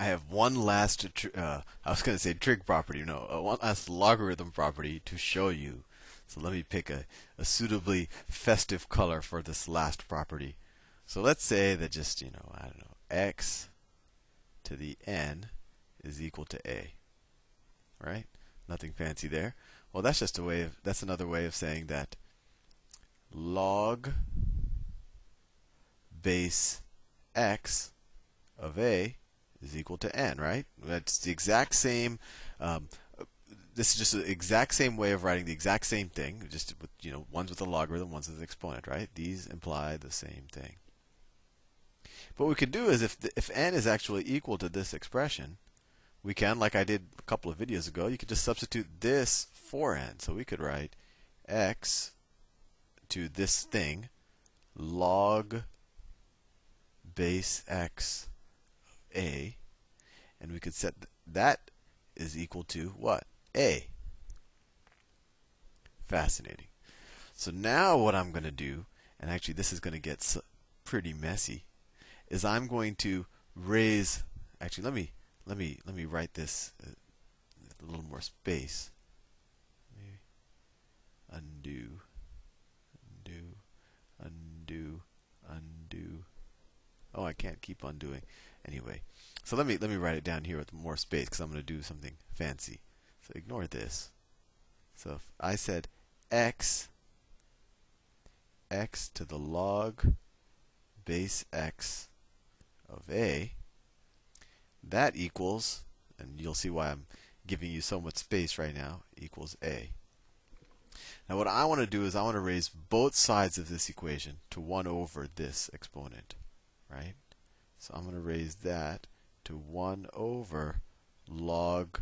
I have one last, uh, I was going to say trig property, no, uh, one last logarithm property to show you. So let me pick a, a suitably festive color for this last property. So let's say that just, you know, I don't know, x to the n is equal to a. Right? Nothing fancy there. Well, that's just a way of, that's another way of saying that log base x of a is equal to n, right? That's the exact same. Um, this is just the exact same way of writing the exact same thing, just with you know one's with a logarithm, one's with an exponent, right? These imply the same thing. But what we could do is if the, if n is actually equal to this expression, we can, like I did a couple of videos ago, you could just substitute this for n. So we could write x to this thing log base x a, and we could set that is equal to what? a. Fascinating. So now what I'm going to do, and actually this is going to get pretty messy, is I'm going to raise. Actually, let me let me let me write this uh, a little more space. Undo, undo, undo, undo. Oh, I can't keep undoing. Anyway, so let me let me write it down here with more space because I'm going to do something fancy. So ignore this. So if I said x x to the log base x of a, that equals, and you'll see why I'm giving you so much space right now, equals a. Now what I want to do is I want to raise both sides of this equation to 1 over this exponent, right? So I'm going to raise that to 1 over log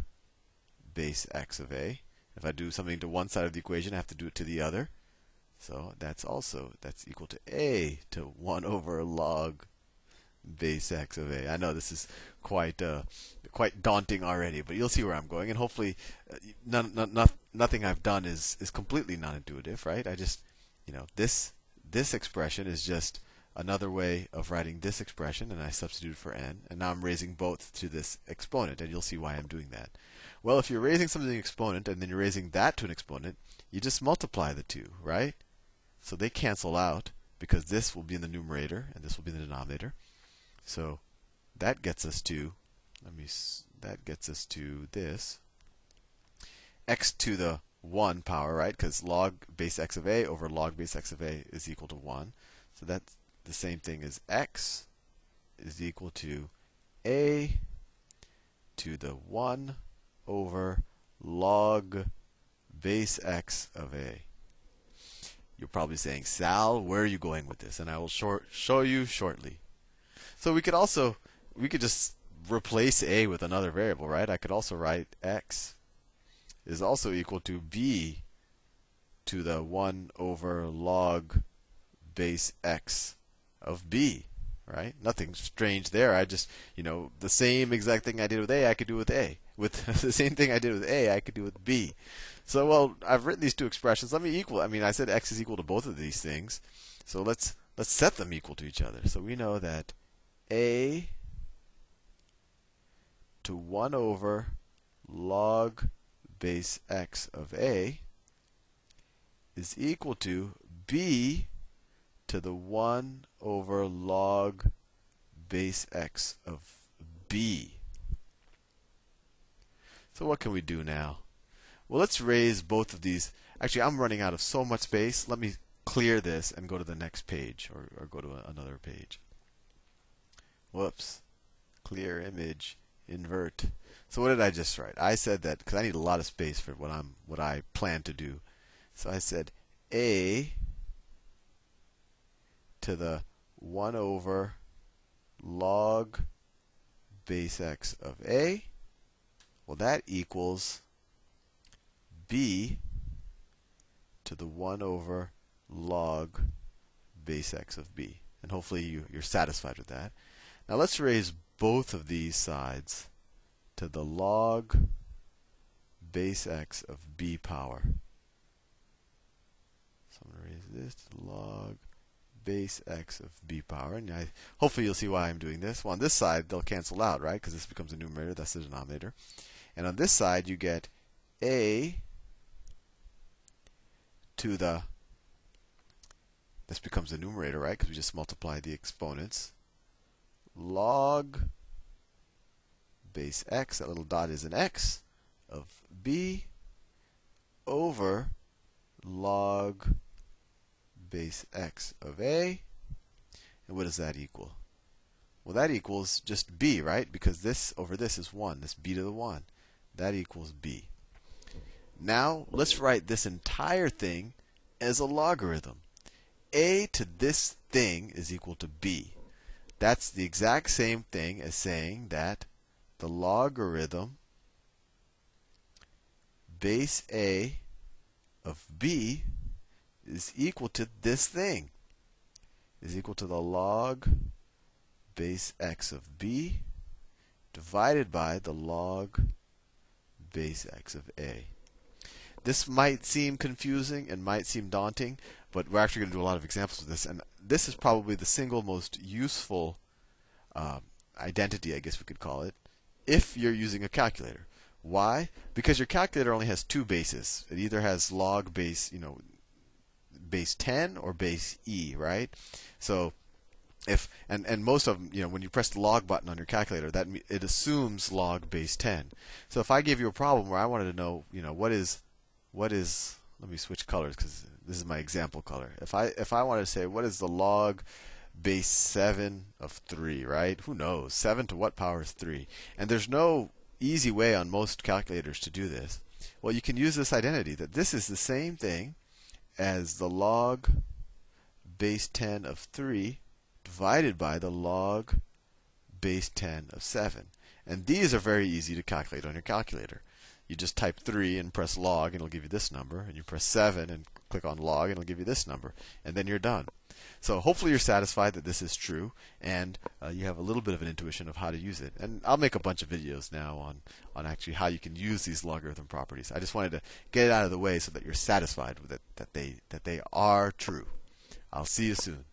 base x of a. If I do something to one side of the equation, I have to do it to the other. So that's also that's equal to a to 1 over log base x of a. I know this is quite uh, quite daunting already, but you'll see where I'm going, and hopefully, uh, none, none, nothing I've done is is completely non-intuitive, right? I just, you know, this this expression is just another way of writing this expression, and I substitute for n, and now I'm raising both to this exponent, and you'll see why I'm doing that. Well, if you're raising something to an exponent and then you're raising that to an exponent, you just multiply the two, right? So they cancel out because this will be in the numerator and this will be in the denominator. So that gets us to let me that gets us to this x to the 1 power, right? Because log base x of a over log base x of a is equal to 1. So that's the same thing as x is equal to a to the 1 over log base x of a. You're probably saying, Sal, where are you going with this? And I will short, show you shortly. So we could also, we could just replace a with another variable, right? I could also write x is also equal to b to the 1 over log base x of b, right? Nothing strange there. I just, you know, the same exact thing I did with a, I could do with a with the same thing I did with A, I could do with B. So, well, I've written these two expressions. Let me equal. I mean, I said x is equal to both of these things. So let's let's set them equal to each other. So we know that A to 1 over log base x of A is equal to B to the 1 over log base x of B. So what can we do now? Well, let's raise both of these. Actually, I'm running out of so much space. Let me clear this and go to the next page or, or go to another page. Whoops. Clear image, invert. So what did I just write? I said that because I need a lot of space for what I'm what I plan to do. So I said a to the 1 over log base x of a well, that equals b to the 1 over log base x of b. And hopefully you, you're satisfied with that. Now let's raise both of these sides to the log base x of b power. So I'm going to raise this to the log base x of b power. And I, hopefully you'll see why I'm doing this. Well, on this side, they'll cancel out, right? Because this becomes a numerator. That's the denominator. And on this side, you get a to the, this becomes the numerator, right? Because we just multiply the exponents. Log base x, that little dot is an x, of b over log base x of a. And what does that equal? Well, that equals just b, right? Because this over this is 1. This b to the 1. That equals b. Now, let's write this entire thing as a logarithm. a to this thing is equal to b. That's the exact same thing as saying that the logarithm base a of b is equal to this thing. Is equal to the log base x of b divided by the log base x of a. This might seem confusing and might seem daunting, but we're actually going to do a lot of examples of this. And this is probably the single most useful uh, identity, I guess we could call it, if you're using a calculator. Why? Because your calculator only has two bases. It either has log base, you know, base 10 or base e, right? So if and and most of them, you know, when you press the log button on your calculator, that it assumes log base 10. So if I gave you a problem where I wanted to know, you know, what is what is let me switch colors because this is my example color. If I if I wanted to say what is the log base 7 of 3, right? Who knows? 7 to what power is 3? And there's no easy way on most calculators to do this. Well, you can use this identity that this is the same thing as the log base 10 of 3 divided by the log base 10 of 7. And these are very easy to calculate on your calculator. You just type 3 and press log, and it'll give you this number. And you press 7 and click on log, and it'll give you this number. And then you're done. So hopefully you're satisfied that this is true, and uh, you have a little bit of an intuition of how to use it. And I'll make a bunch of videos now on on actually how you can use these logarithm properties. I just wanted to get it out of the way so that you're satisfied with it that they that they are true. I'll see you soon.